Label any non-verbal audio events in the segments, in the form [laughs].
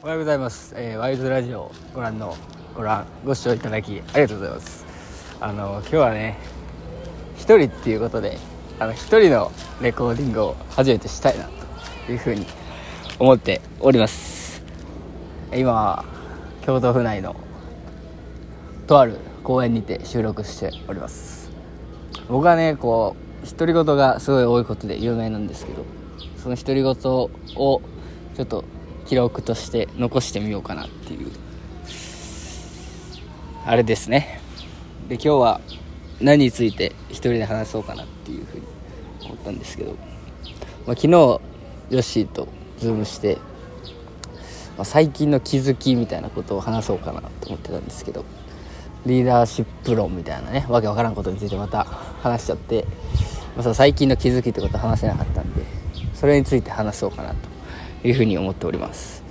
おはようございます、えーワイズラジオご覧のご覧ご視聴いただきありがとうございます。あの今日はね一人っていうことであの一人のレコーディングを初めてしたいなというふうに思っております。今は京都府内のとある公園にて収録しております。僕はねこう独り言がすごい多いことで有名なんですけどその独り言をちょっと記録として残してみようかなっていう。あれですね。で今日は何について一人で話そうかなっていうふうに思ったんですけど、まあ、昨日ヨッシーと Zoom して、まあ、最近の気づきみたいなことを話そうかなと思ってたんですけど。リーダーシップ論みたいなねわけわからんことについてまた話しちゃって、まあ、最近の気づきってことは話せなかったんでそれについて話そうかなと。いうふうに思っております。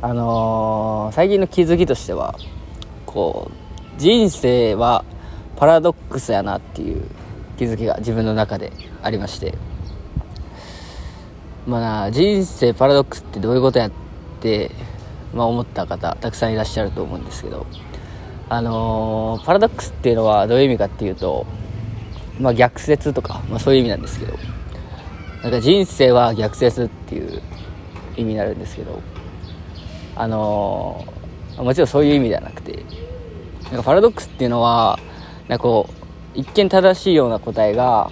あのー最近の気づきとしてはこう人生はパラドックスやなっていう気づきが自分の中でありまして。まあな人生パラドックスってどういうことやって、まあ、思った方たくさんいらっしゃると思うんですけど。あのーパラドックスっていうのはどういう意味かっていうと、まあ、逆説とか、まあ、そういう意味なんですけど。なんか人生は逆説っていう意味になるんですけどあのーもちろんそういう意味ではなくてなんかパラドックスっていうのはなんかこう一見正しいような答えが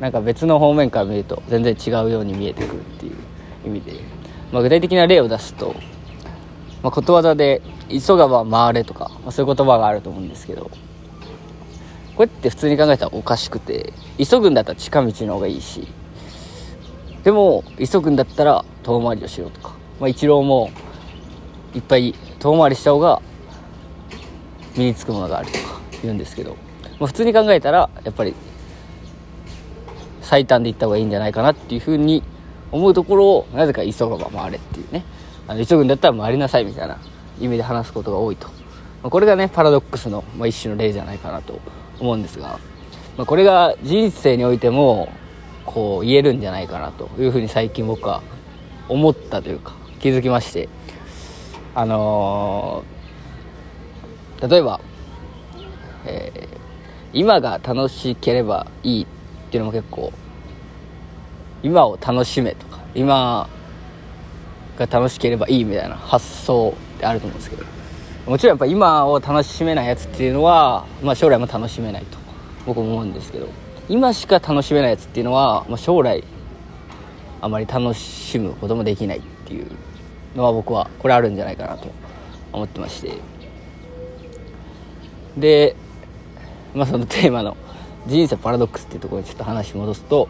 なんか別の方面から見ると全然違うように見えてくるっていう意味で、まあ、具体的な例を出すと、まあ、ことわざで「急がば回れ」とか、まあ、そういう言葉があると思うんですけどこれって普通に考えたらおかしくて急ぐんだったら近道の方がいいしでも急ぐんだったら遠回りをしろとか、まあ、一郎もいっぱい遠回りした方が身につくものがあるとか言うんですけど、まあ、普通に考えたらやっぱり最短で行った方がいいんじゃないかなっていうふうに思うところをなぜか急がば回れっていうね。あの急ぐんだったら回りなさいみたいな意味で話すことが多いと、まあこれがねパラドックスの、まあ、一種の例じゃないかなと思うんですが、まあ、これが人生においてもこう言えるんじゃないかなというふうに最近僕は思ったというか気づきまして。あのー例えば、えー今が楽しければいいっていうのも結構今を楽しめとか今が楽しければいいみたいな発想ってあると思うんですけどもちろんやっぱ今を楽しめないやつっていうのは、まあ、将来も楽しめないと僕思うんですけど。今しか楽しめないやつっていうのは、まあ、将来あまり楽しむこともできないっていうのは僕はこれあるんじゃないかなと思ってまして。で、まあ、そのテーマの「人生パラドックス」っていうところにちょっと話戻すと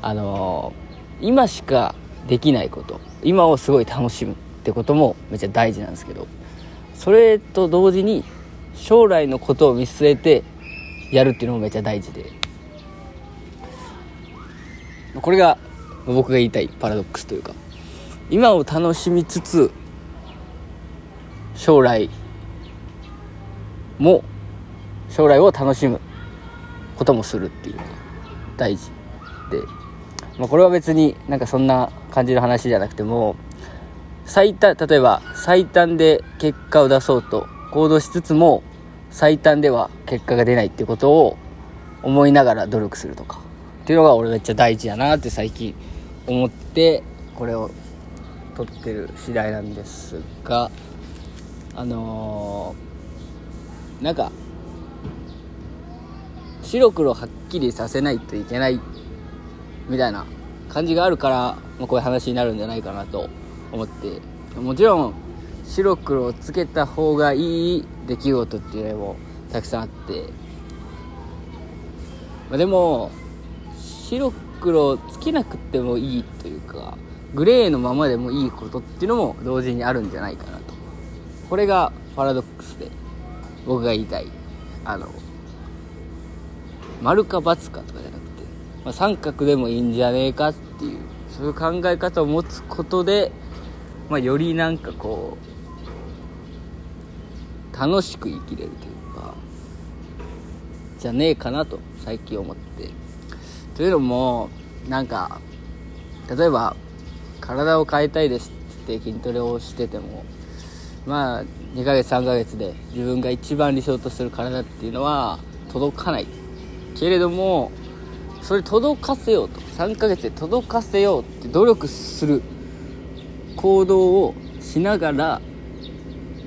あのー今しかできないこと今をすごい楽しむってこともめっちゃ大事なんですけどそれと同時に将来のことを見据えてやるっていうのもめっちゃ大事で。これが僕が言いたいパラドックスというか。今を楽しみつつ将来も将来を楽しむこともするっていうのが大事で、まあ、これは別になんかそんな感じの話じゃなくても最短例えば最短で結果を出そうと行動しつつも最短では結果が出ないっていうことを思いながら努力するとか。っていうのが俺めっちゃ大事やなって最近思ってこれを撮ってる次第なんですがあのーなんか白黒はっきりさせないといけないみたいな感じがあるから、まあ、こういう話になるんじゃないかなと思って。もちろん白黒をつけた方がいい出来事っていうのもたくさんあって、まあ、でも白黒つけなくてもいいというかグレーのままでもいいことっていうのも同時にあるんじゃないかなと。これがパラドックスで僕が言いたい。あの丸か×かとかじゃなくて、まあ、三角でもいいんじゃねえかっていうそういう考え方を持つことで、まあ、よりなんかこう楽しく生きれるというかじゃねえかなと最近思ってというのもなんか例えば体を変えたいですって筋トレをしててもまあ2ヶ月3ヶ月で自分が一番理想とする体っていうのは届かない。けれどもそれ届かせようと。3ヶ月で届かせようって努力する。行動をしながら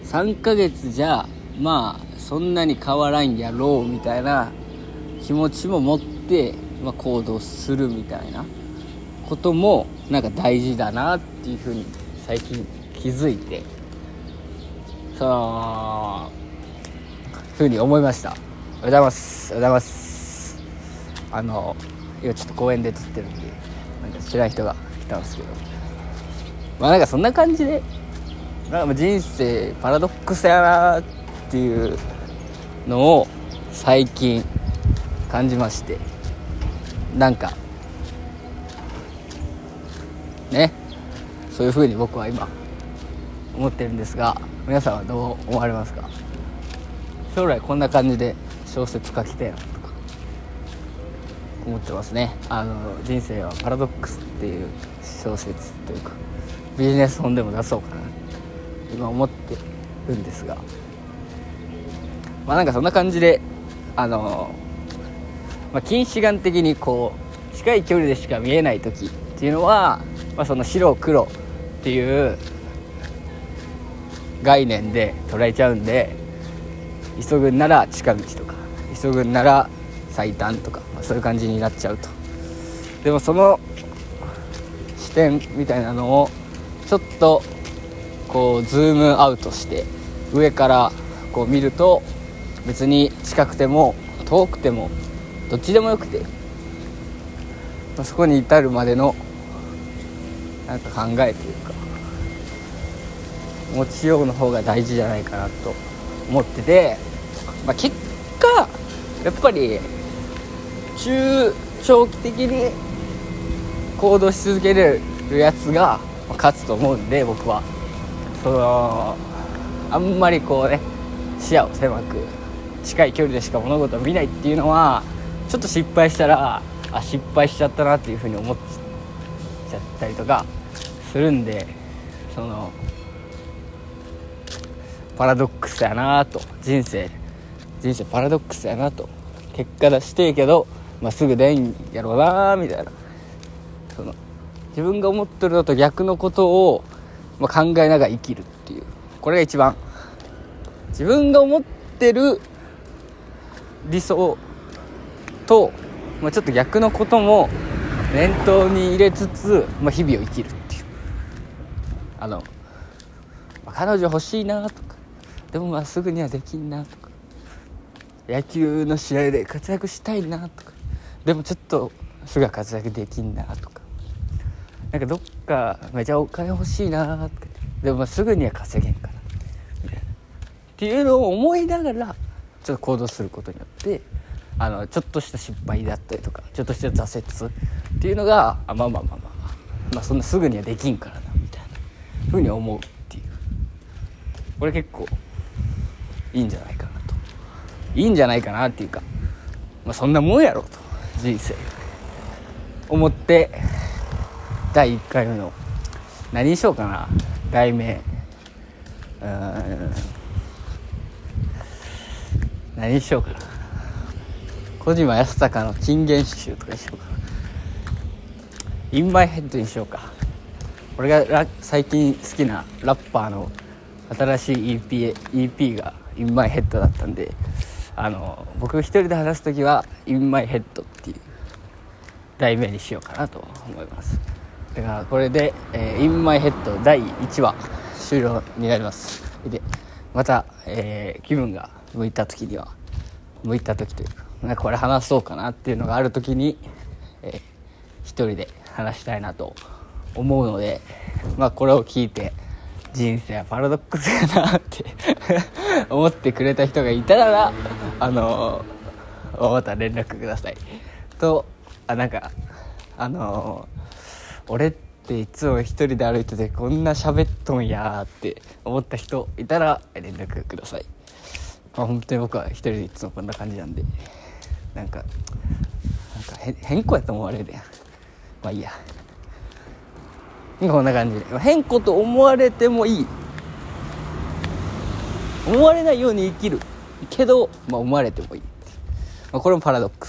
3ヶ月じゃまあそんなに変わらんやろうみたいな気持ちも持って、まあ、行動するみたいなこともなんか大事だなっていうふうに最近気づいてそのふうに思いました。おはようございます。おはようございます。あの今ちょっと公園で撮ってるんでなんか知らん人が来たんですけど。まあなんかそんな感じでなんか人生パラドックスやなっていうのを最近感じまして。なんかねそういうふうに僕は今思ってるんですが皆さんはどう思われますか？将来こんな感じで小説書きたいなとか思ってますね。あの人生はパラドックスっていう小説というかビジネス本でも出そうかな今思ってるんですが。まあなんかそんな感じであの、まあ、近視眼的にこう近い距離でしか見えない時っていうのは、まあ、その白黒っていう概念で捉えちゃうんで急ぐんなら近道とか急ぐんなら最短とか、まあ、そういう感じになっちゃうと。でもその視点みたいなのをちょっとこうズームアウトして上からこう見ると別に近くても遠くてもどっちでもよくて、ま、そこに至るまでのなんか考えというか持ちようの方が大事じゃないかなと思ってて、まあ、結果やっぱり中長期的に行動し続けれるやつが勝つと思うんで僕は。そのあんまりこうね視野を狭く近い距離でしか物事を見ないっていうのはちょっと失敗したらあ失敗しちゃったなっていうふうに思っちゃったりとかするんでそのパラドックスやなと人生人生パラドックスやなと結果出してえけど、まあ、すぐ出んやろうなみたいな。その自分が思ってるのと逆のことを、まあ、考えながら生きるっていう。これが一番。自分が思ってる理想と、まあ、ちょっと逆のことも念頭に入れつつ、まあ、日々を生きるっていう。あの、まあ、彼女欲しいなとかでもまあすぐにはできんなとか野球の試合で活躍したいなとかでもちょっとすぐは活躍できんなとかなんかどっかめちゃお金欲しいなとかでもまあすぐには稼げんからみたいな。っていうのを思いながらちょっと行動することによってあのちょっとした失敗だったりとかちょっとした挫折っていうのがあまあまあまあまあまあ、まあ、そんなすぐにはできんからなみたいなふうに思うっていう。これ結構いいんじゃないかなと。いいんじゃないかなっていうか、まあ、そんなもんやろうと人生。思って第1回目の何にしようかな題名。うん。何にしようかな。小島康隆の金言集とかにしようか。インマイヘッドにしようか。俺が最近好きなラッパーの新しい EP, EP がインマイヘッドだったんであの僕一人で話す時はインマイヘッドっていう題名にしようかなと思います。だからこれで、えー、インマイヘッド第1話終了になります。でまた、えー、気分が向いた時には向いた時というかなんかこれ話そうかなっていうのがある時に、えー、一人で話したいなと思うのでまあこれを聞いて人生はパラドックスやなって [laughs] 思ってくれた人がいたらあのー、また連絡ください。とあなんかあのー、俺っていつも一人で歩いててこんな喋っとんやって思った人いたら連絡ください。まあ、本当に僕は一人でいつもこんな感じなんで。なんかなんか変変更やと思われるやん。まあいいや。こんな感じで。変更と思われてもいい。思われないように生きるけど、まあ、思われてもいい。まあ、これもパラドックス。